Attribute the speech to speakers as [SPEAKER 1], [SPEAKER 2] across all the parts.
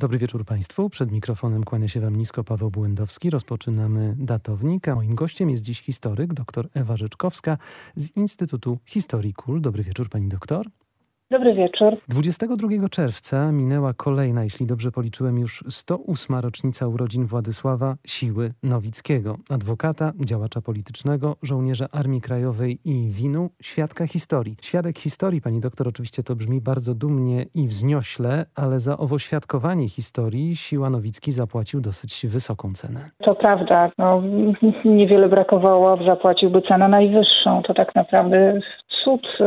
[SPEAKER 1] Dobry wieczór Państwu. Przed mikrofonem kłania się Wam nisko Paweł Błędowski. Rozpoczynamy datownik, a moim gościem jest dziś historyk dr Ewa Rzeczkowska z Instytutu Historii Kul. Dobry wieczór Pani doktor.
[SPEAKER 2] Dobry wieczór.
[SPEAKER 1] 22 czerwca minęła kolejna, jeśli dobrze policzyłem, już 108. rocznica urodzin Władysława Siły Nowickiego, adwokata, działacza politycznego, żołnierza Armii Krajowej i winu, świadka historii. Świadek historii, pani doktor, oczywiście to brzmi bardzo dumnie i wzniośle, ale za owo świadkowanie historii Siła Nowicki zapłacił dosyć wysoką cenę.
[SPEAKER 2] To prawda. No, niewiele brakowało, zapłaciłby cenę najwyższą. To tak naprawdę cud,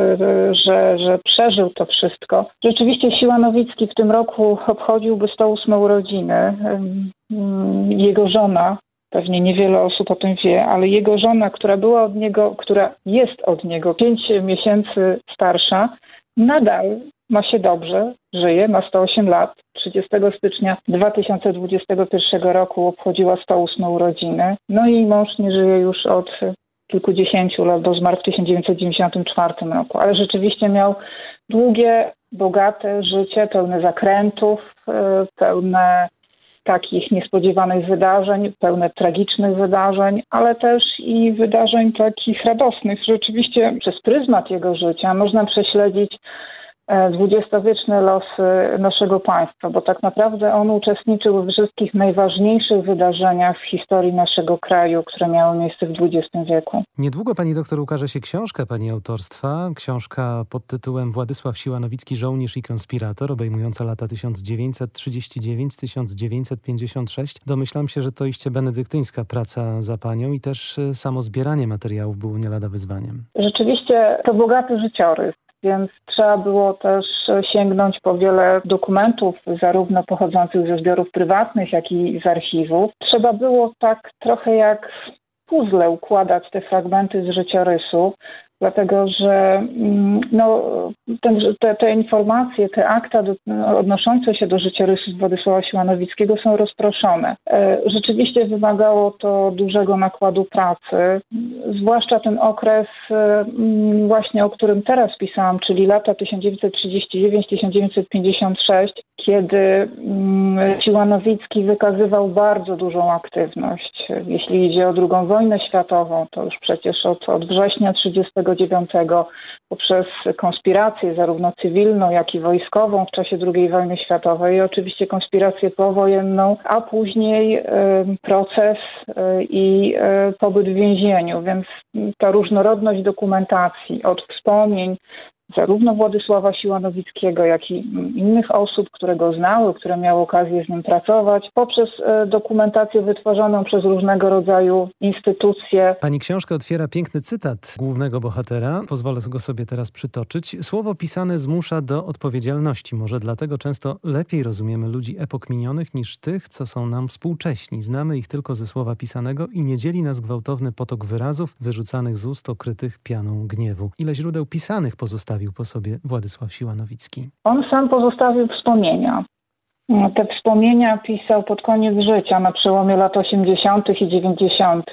[SPEAKER 2] że, że przeżył to wszystko. Rzeczywiście Siła Nowicki w tym roku obchodziłby 108 urodziny. Jego żona, pewnie niewiele osób o tym wie, ale jego żona, która była od niego, która jest od niego 5 miesięcy starsza, nadal ma się dobrze, żyje, ma 108 lat. 30 stycznia 2021 roku obchodziła 108 urodziny. No i mąż nie żyje już od kilkudziesięciu lat, bo zmarł w 1994 roku. Ale rzeczywiście miał długie, bogate życie, pełne zakrętów, e, pełne takich niespodziewanych wydarzeń, pełne tragicznych wydarzeń, ale też i wydarzeń takich radosnych. Rzeczywiście przez pryzmat jego życia można prześledzić dwudziestowieczne losy naszego państwa, bo tak naprawdę on uczestniczył w wszystkich najważniejszych wydarzeniach w historii naszego kraju, które miały miejsce w XX wieku.
[SPEAKER 1] Niedługo pani doktor ukaże się książka pani autorstwa, książka pod tytułem Władysław Siła-Nowicki, żołnierz i konspirator, obejmująca lata 1939-1956. Domyślam się, że to iście benedyktyńska praca za panią i też e, samo zbieranie materiałów było nie lada wyzwaniem.
[SPEAKER 2] Rzeczywiście to bogaty życiorys więc trzeba było też sięgnąć po wiele dokumentów, zarówno pochodzących ze zbiorów prywatnych, jak i z archiwów. Trzeba było tak trochę jak puzzle układać te fragmenty z życiorysu, dlatego że mm, no, ten, te, te, informacje, te akta do, odnoszące się do życiorysu Władysława Siłanowickiego są rozproszone. E, rzeczywiście wymagało to dużego nakładu pracy, zwłaszcza ten okres e, mm, właśnie, o którym teraz pisałam, czyli lata 1939-1956, kiedy mm, Siłanowicki wykazywał bardzo dużą aktywność. Jeśli idzie o II wojnę światową, to już przecież od, od września 1939 poprzez konspirację zarówno cywilną, jak i wojskową w czasie II wojny światowej i oczywiście konspirację powojenną, a później y, proces y, i y, pobyt w więzieniu. Więc ta różnorodność dokumentacji od wspomnień zarówno Władysława Siłanowickiego, jak i innych osób, które go znały, które miały okazję z nim pracować, poprzez e, dokumentację wytworzoną przez różnego rodzaju instytucje.
[SPEAKER 1] Pani książka otwiera piękny cytat głównego bohatera. Pozwolę go sobie teraz przytoczyć. Słowo pisane zmusza do odpowiedzialności. Może dlatego często lepiej rozumiemy ludzi epok minionych niż tych, co są nam współcześni. Znamy ich tylko ze słowa pisanego i nie dzieli nas gwałtowny potok wyrazów wyrzucanych z ust okrytych pianą gniewu. Ile źródeł pisanych pozostawi pozostawił po sobie Władysław Siła-Nowicki?
[SPEAKER 2] On sam pozostawił wspomnienia. Te wspomnienia pisał pod koniec życia, na przełomie lat 80. i 90.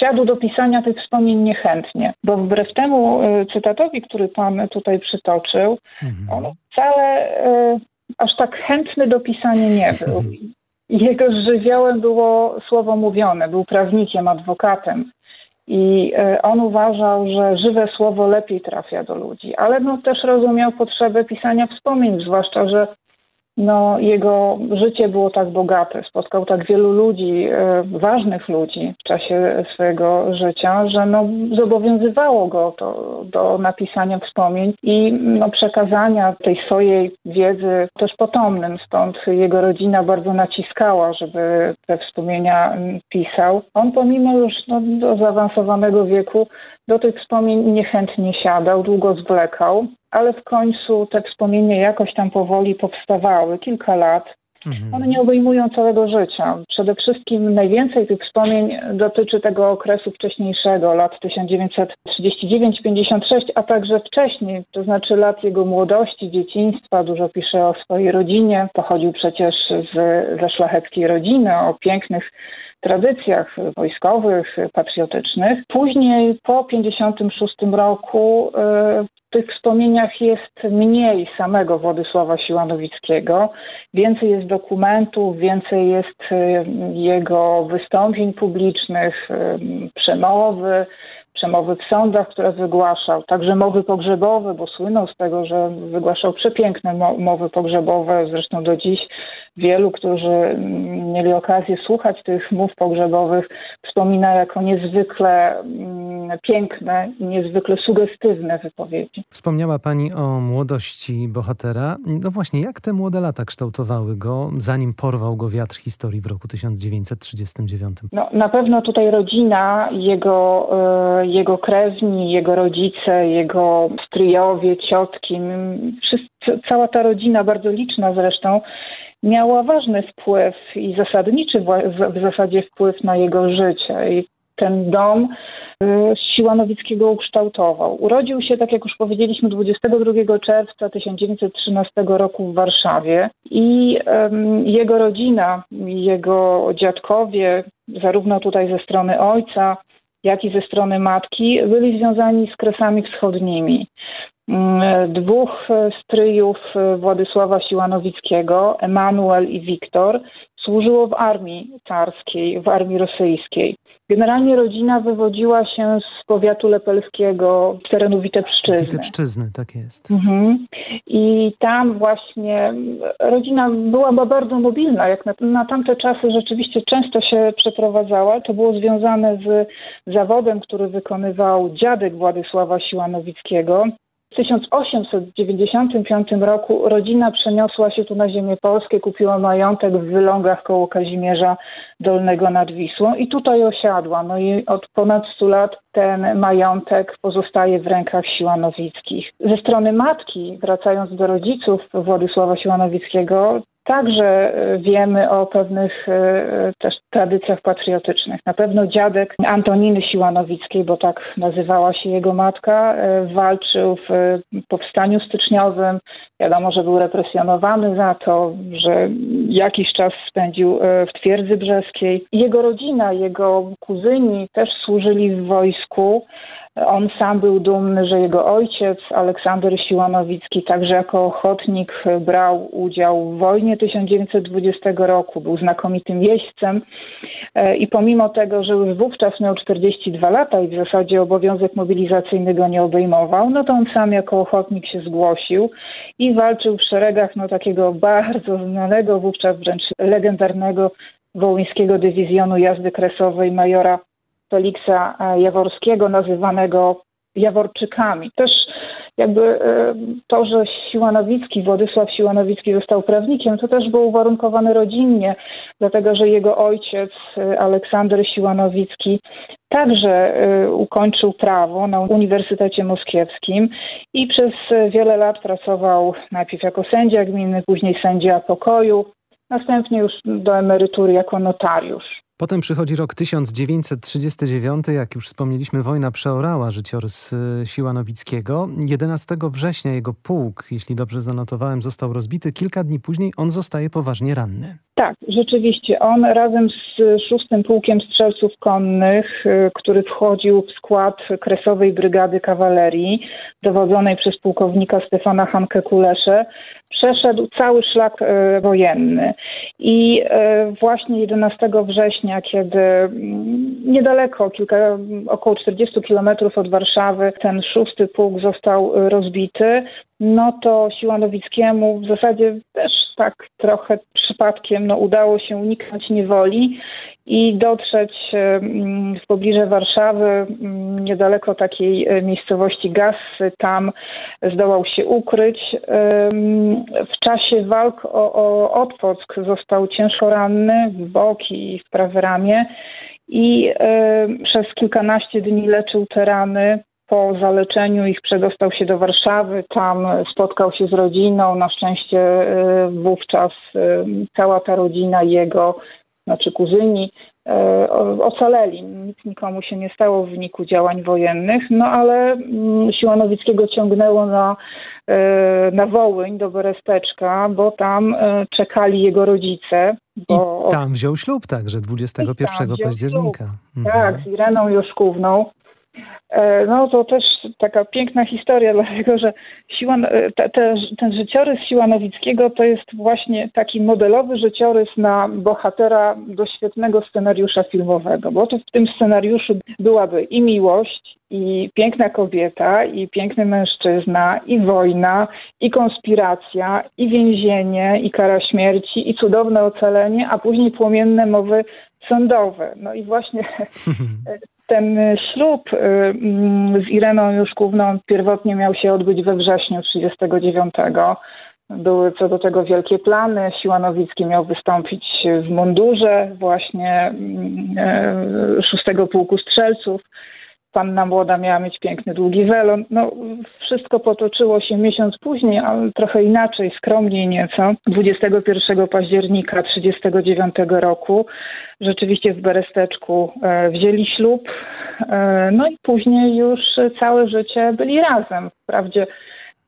[SPEAKER 2] Siadł do pisania tych wspomnień niechętnie, bo wbrew temu y, cytatowi, który pan tutaj przytoczył, mhm. on wcale y, aż tak chętny do pisania nie był. Jego żywiołem było słowo mówione, był prawnikiem, adwokatem. I e, on uważał, że żywe słowo lepiej trafia do ludzi, ale no też rozumiał potrzebę pisania wspomnień, zwłaszcza, że no, jego życie było tak bogate, spotkał tak wielu ludzi, e, ważnych ludzi w czasie swojego życia, że no, zobowiązywało go to do napisania wspomnień i no, przekazania tej swojej wiedzy też potomnym. Stąd jego rodzina bardzo naciskała, żeby te wspomnienia pisał. On pomimo już no, do zaawansowanego wieku do tych wspomnień niechętnie siadał, długo zwlekał, ale w końcu te wspomnienia jakoś tam powoli powstawały, kilka lat. Mhm. One nie obejmują całego życia. Przede wszystkim najwięcej tych wspomnień dotyczy tego okresu wcześniejszego, lat 1939-56, a także wcześniej, to znaczy lat jego młodości, dzieciństwa. Dużo pisze o swojej rodzinie. Pochodził przecież z, ze szlacheckiej rodziny, o pięknych tradycjach wojskowych, patriotycznych. Później po 1956 roku e, tych wspomnieniach jest mniej samego Władysława Siłanowickiego, więcej jest dokumentów, więcej jest jego wystąpień publicznych, przemowy, przemowy w sądach, które wygłaszał, także mowy pogrzebowe, bo słynął z tego, że wygłaszał przepiękne mowy pogrzebowe, zresztą do dziś wielu, którzy mieli okazję słuchać tych mów pogrzebowych, wspomina jako niezwykle mm, piękne i niezwykle sugestywne wypowiedzi.
[SPEAKER 1] Wspomniała Pani o młodości bohatera. No właśnie, jak te młode lata kształtowały go, zanim porwał go wiatr historii w roku 1939?
[SPEAKER 2] No, na pewno tutaj rodzina, jego, e, jego krewni, jego rodzice, jego stryjowie, ciotki, wszyscy, cała ta rodzina, bardzo liczna zresztą, miała ważny wpływ i zasadniczy w zasadzie wpływ na jego życie. I ten dom y, Siła Nowickiego ukształtował. Urodził się, tak jak już powiedzieliśmy, 22 czerwca 1913 roku w Warszawie i um, jego rodzina, jego dziadkowie, zarówno tutaj ze strony ojca, jak i ze strony matki, byli związani z kresami wschodnimi. Mm, dwóch stryjów Władysława Siłanowickiego, Emanuel i Wiktor, służyło w armii carskiej, w armii rosyjskiej. Generalnie rodzina wywodziła się z powiatu lepelskiego, z terenu Witebszczyzny.
[SPEAKER 1] Witebszczyzny, tak jest.
[SPEAKER 2] Mhm. I tam właśnie rodzina była bardzo mobilna, jak na, na tamte czasy rzeczywiście często się przeprowadzała. To było związane z zawodem, który wykonywał dziadek Władysława Siłanowickiego, w 1895 roku rodzina przeniosła się tu na ziemię polskie, kupiła majątek w Wylągach koło Kazimierza Dolnego nad Wisłą i tutaj osiadła. No i od ponad 100 lat ten majątek pozostaje w rękach Siłanowickich. Ze strony matki, wracając do rodziców Władysława Siłanowickiego, Także e, wiemy o pewnych e, e, też tradycjach patriotycznych. Na pewno dziadek Antoniny Siłanowickiej, bo tak nazywała się jego matka, walczył w powstaniu styczniowym. Wiadomo, że był represjonowany za to, że jakiś czas spędził w twierdzy brzeskiej. Jego rodzina, jego kuzyni też służyli w wojsku. On sam był dumny, że jego ojciec, Aleksander Siłanowicki, także jako ochotnik brał udział w wojnie 1920 roku, był znakomitym jeźdźcem. E, i pomimo tego, że już wówczas miał 42 lata i w zasadzie obowiązek mobilizacyjny go nie obejmował, no to on sam jako ochotnik się zgłosił i walczył w szeregach no, takiego bardzo znanego, wówczas wręcz legendarnego wołyńskiego dywizjonu jazdy kresowej majora Feliksa e, Jaworskiego, nazywanego Jaworczykami. Też jakby e, to, że Siłanowicki, Władysław Siłanowicki został prawnikiem, to też było uwarunkowane rodzinnie, dlatego że jego ojciec e, Aleksander Siłanowicki także ukończył prawo na Uniwersytecie Moskiewskim i przez wiele lat pracował najpierw jako sędzia gminy, później sędzia pokoju, następnie już do emerytury jako notariusz.
[SPEAKER 1] Potem przychodzi rok 1939, jak już wspomnieliśmy, wojna przeorała życiorys y, Siłanowickiego. 11 września jego pułk, jeśli dobrze zanotowałem, został rozbity. Kilka dni później on zostaje poważnie ranny.
[SPEAKER 2] Tak, rzeczywiście. On razem z szóstym pułkiem strzelców konnych, y, który wchodził w skład Kresowej Brygady Kawalerii, dowodzonej przez pułkownika Stefana Hanke-Kulesze, przeszedł cały szlak e, wojenny. I e, właśnie 11 września, kiedy mm, niedaleko, kilka, około 40 kilometrów od Warszawy, ten szósty pułk został e, rozbity, no to Siłanowickiemu w zasadzie też tak trochę przypadkiem no, udało się uniknąć niewoli i dotrzeć w pobliże Warszawy, niedaleko takiej e, miejscowości Gassy. Tam zdołał się ukryć. W czasie walk o, o Otwock został ciężko ranny w boki i w prawe ramię i przez kilkanaście dni leczył te rany po zaleczeniu ich przedostał się do Warszawy, tam spotkał się z rodziną. Na szczęście e, wówczas cała ta rodzina jego, znaczy kuzyni, e, ocaleli. Nic nikomu się nie stało w wyniku działań wojennych, no ale mm, siła Nowickiego ciągnęło na, na Wołyń do Beresteczka, bo tam czekali jego rodzice.
[SPEAKER 1] Bo... I tam wziął ślub także 21 października.
[SPEAKER 2] Mhm. Tak, z Ireną Joszkówną E, no to też taka piękna historia, dlatego że siła, e, te, te, ten życiorys Siła Nowickiego to jest właśnie taki modelowy życiorys na bohatera do świetnego scenariusza filmowego, bo to w tym scenariuszu byłaby i miłość, i piękna kobieta, i piękny mężczyzna, i wojna, i konspiracja, i więzienie, i kara śmierci, i cudowne ocalenie, a później płomienne mowy sądowe. No i właśnie ten ślub y, mm, z Ireną Juszkówną pierwotnie miał się odbyć we wrześniu 1939. Były co do tego wielkie plany. Siła Nowicki miał wystąpić w mundurze właśnie 6 mm, e, Pułku Strzelców panna młoda miała mieć piękny, długi welon. No, wszystko potoczyło się miesiąc później, ale trochę inaczej, skromniej nieco. 21 października 1939 roku rzeczywiście w Beresteczku e, wzięli ślub. E, no i później już całe życie byli razem. Wprawdzie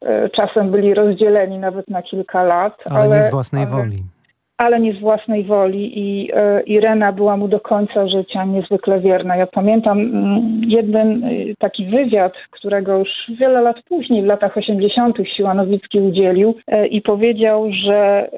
[SPEAKER 2] e, czasem byli rozdzieleni nawet na kilka lat.
[SPEAKER 1] Ale, ale nie z własnej ale... woli
[SPEAKER 2] ale nie z własnej woli i e, Irena była mu do końca życia niezwykle wierna. Ja pamiętam mm, jeden y, taki wywiad, którego już wiele lat później, w latach 80. Siłanowicki udzielił e, i powiedział, że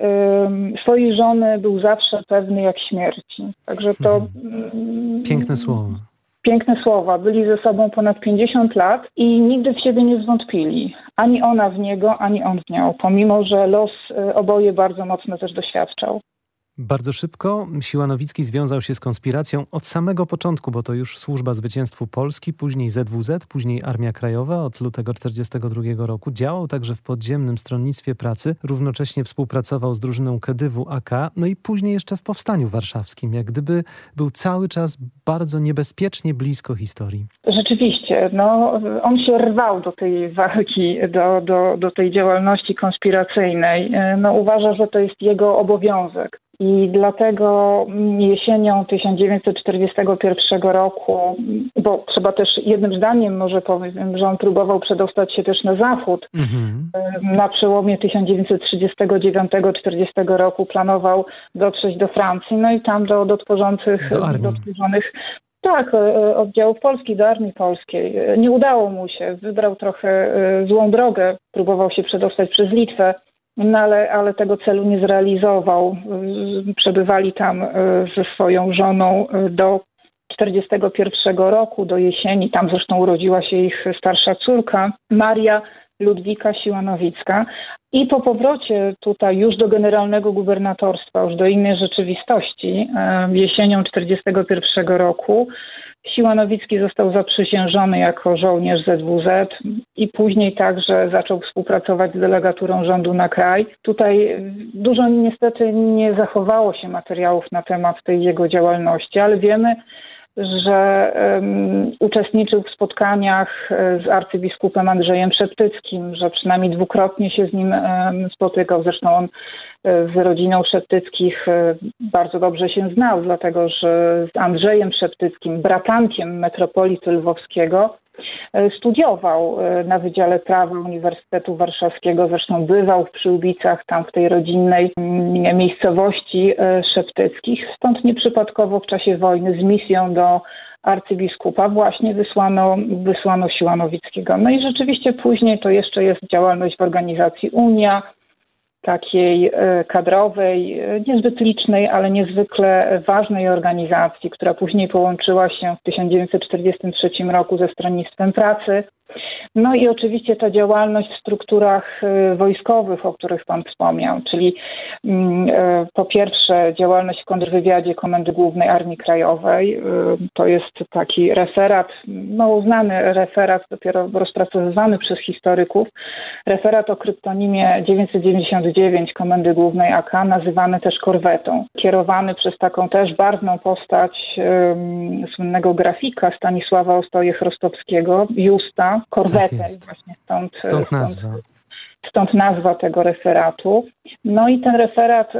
[SPEAKER 2] swojej żony był zawsze pewny jak śmierci. Także to...
[SPEAKER 1] Mhm. Piękne słowo
[SPEAKER 2] piękne słowa. Byli ze sobą ponad 50 lat i nigdy w siebie nie zwątpili. Ani ona w niego, ani on w nią, pomimo że los y, oboje bardzo mocno też doświadczał.
[SPEAKER 1] Bardzo szybko Siłanowicki związał się z konspiracją od samego początku, bo to już Służba Zwycięstwu Polski, później ZWZ, później Armia Krajowa od lutego 1942 roku. Działał także w podziemnym stronnictwie pracy, równocześnie współpracował z drużyną Kedywu AK, no i później jeszcze w Powstaniu Warszawskim, jak gdyby był cały czas bardzo niebezpiecznie blisko historii.
[SPEAKER 2] Rzeczywiście, no, on się rwał do tej walki, do, do, do tej działalności konspiracyjnej. No, uważa, że to jest jego obowiązek. I dlatego jesienią 1941 roku, bo trzeba też jednym zdaniem może powiem, że on próbował przedostać się też na zachód. Mhm. Na przełomie 1939-1940 roku planował dotrzeć do Francji, no i tam do, do tworzących, do, do tworzonych tak, e, oddziałów polskich do armii polskiej. Nie udało mu się, wybrał trochę e, złą drogę, próbował się przedostać przez Litwę no ale, ale tego celu nie zrealizował. Przebywali tam e, ze swoją żoną e, do 1941 roku, do jesieni. Tam zresztą urodziła się ich starsza córka, Maria Ludwika Siłanowicka. I po powrocie tutaj już do generalnego gubernatorstwa, już do innej rzeczywistości, e, jesienią 1941 roku, Siłanowicki został zaprzysiężony jako żołnierz ZWZ i później także zaczął współpracować z delegaturą rządu na kraj. Tutaj dużo niestety nie zachowało się materiałów na temat tej jego działalności, ale wiemy, że um, uczestniczył w spotkaniach e, z arcybiskupem Andrzejem Szeptyckim, że przynajmniej dwukrotnie się z nim um, spotykał. Zresztą on e, z rodziną Szeptyckich e, bardzo dobrze się znał, dlatego że z Andrzejem Szeptyckim, bratankiem metropolity lwowskiego, studiował e, na Wydziale Prawa Uniwersytetu Warszawskiego, zresztą bywał w Przyłbicach, tam w tej rodzinnej mm, miejscowości e, szeptyckich. Stąd nieprzypadkowo w czasie wojny z misją do arcybiskupa właśnie wysłano, wysłano Siłanowickiego. No i rzeczywiście później to jeszcze jest działalność w organizacji Unia, takiej e, kadrowej, e, niezbyt licznej, ale niezwykle ważnej organizacji, która później połączyła się w 1943 roku ze Stronnictwem Pracy no i oczywiście ta działalność w strukturach y, wojskowych, o których Pan wspomniał, czyli mm, e, po pierwsze działalność w kontrwywiadzie Komendy Głównej Armii Krajowej. Y, to jest taki referat, mało znany referat, dopiero rozpracowywany przez historyków. Referat o kryptonimie 999 Komendy Głównej AK, nazywany też korwetą. Kierowany przez taką też barwną postać um, słynnego grafika Stanisława Ostoje-Chrostowskiego, Justa, korwetę. Tak właśnie
[SPEAKER 1] stąd, stąd nazwa. Stąd,
[SPEAKER 2] stąd nazwa tego referatu. No i ten referat,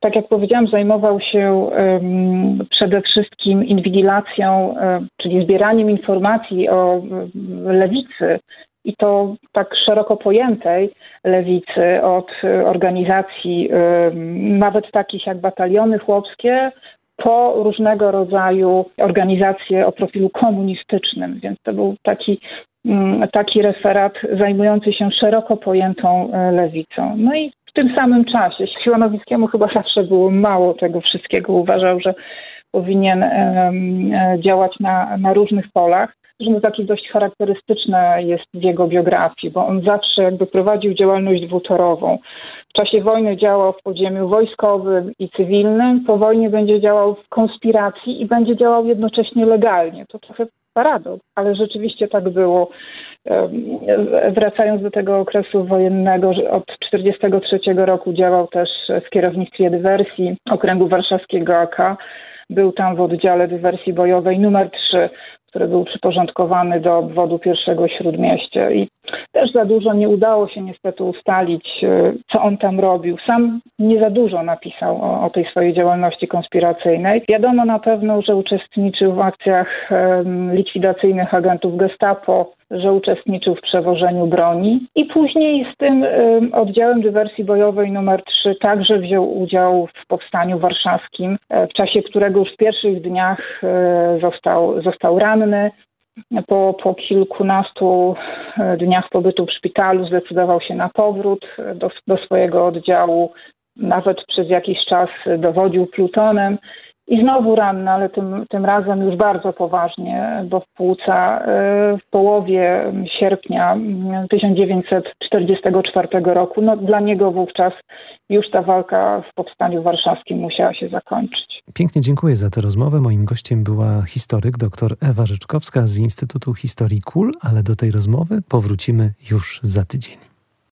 [SPEAKER 2] tak jak powiedziałam, zajmował się przede wszystkim inwigilacją, czyli zbieraniem informacji o lewicy i to tak szeroko pojętej lewicy, od organizacji nawet takich jak bataliony chłopskie, po różnego rodzaju organizacje o profilu komunistycznym, więc to był taki mm, taki referat zajmujący się szeroko pojętą e, lewicą. No i w tym samym czasie Siłonowickiemu chyba zawsze było mało tego wszystkiego. Uważał, że powinien działać na, na różnych polach. Zresztą taki dość charakterystyczne jest w jego biografii, bo on zawsze jakby prowadził działalność dwutorową. W czasie wojny działał w podziemiu wojskowym i cywilnym, po wojnie będzie działał w konspiracji i będzie działał jednocześnie legalnie. To trochę paradoks, ale rzeczywiście tak było. Wracając do tego okresu wojennego, że od 1943 roku działał też w kierownictwie dywersji Okręgu Warszawskiego AK. Był tam w oddziale dywersji bojowej numer 3 który był przyporządkowany do obwodu pierwszego śródmieścia i też za dużo nie udało się niestety ustalić, e, co on tam robił. Sam nie za dużo napisał o, o tej swojej działalności konspiracyjnej. Wiadomo na pewno, że uczestniczył w akcjach um, likwidacyjnych agentów Gestapo, że uczestniczył w przewożeniu broni i później z tym oddziałem dywersji bojowej numer 3 także wziął udział w powstaniu warszawskim, e, w czasie którego już w pierwszych dniach e, został, został ranny. Po, po kilkunastu e, dniach pobytu w szpitalu zdecydował się na powrót do, do swojego oddziału. Nawet przez jakiś czas dowodził plutonem. I znowu ranny, ale tym, tym razem już bardzo poważnie, bo w płuca e, w połowie sierpnia 1944 roku. No, dla niego wówczas już ta walka w powstaniu warszawskim musiała się zakończyć.
[SPEAKER 1] Pięknie dziękuję za tę rozmowę. Moim gościem była historyk dr Ewa Życzkowska z Instytutu Historii KUL, ale do tej rozmowy powrócimy już za tydzień.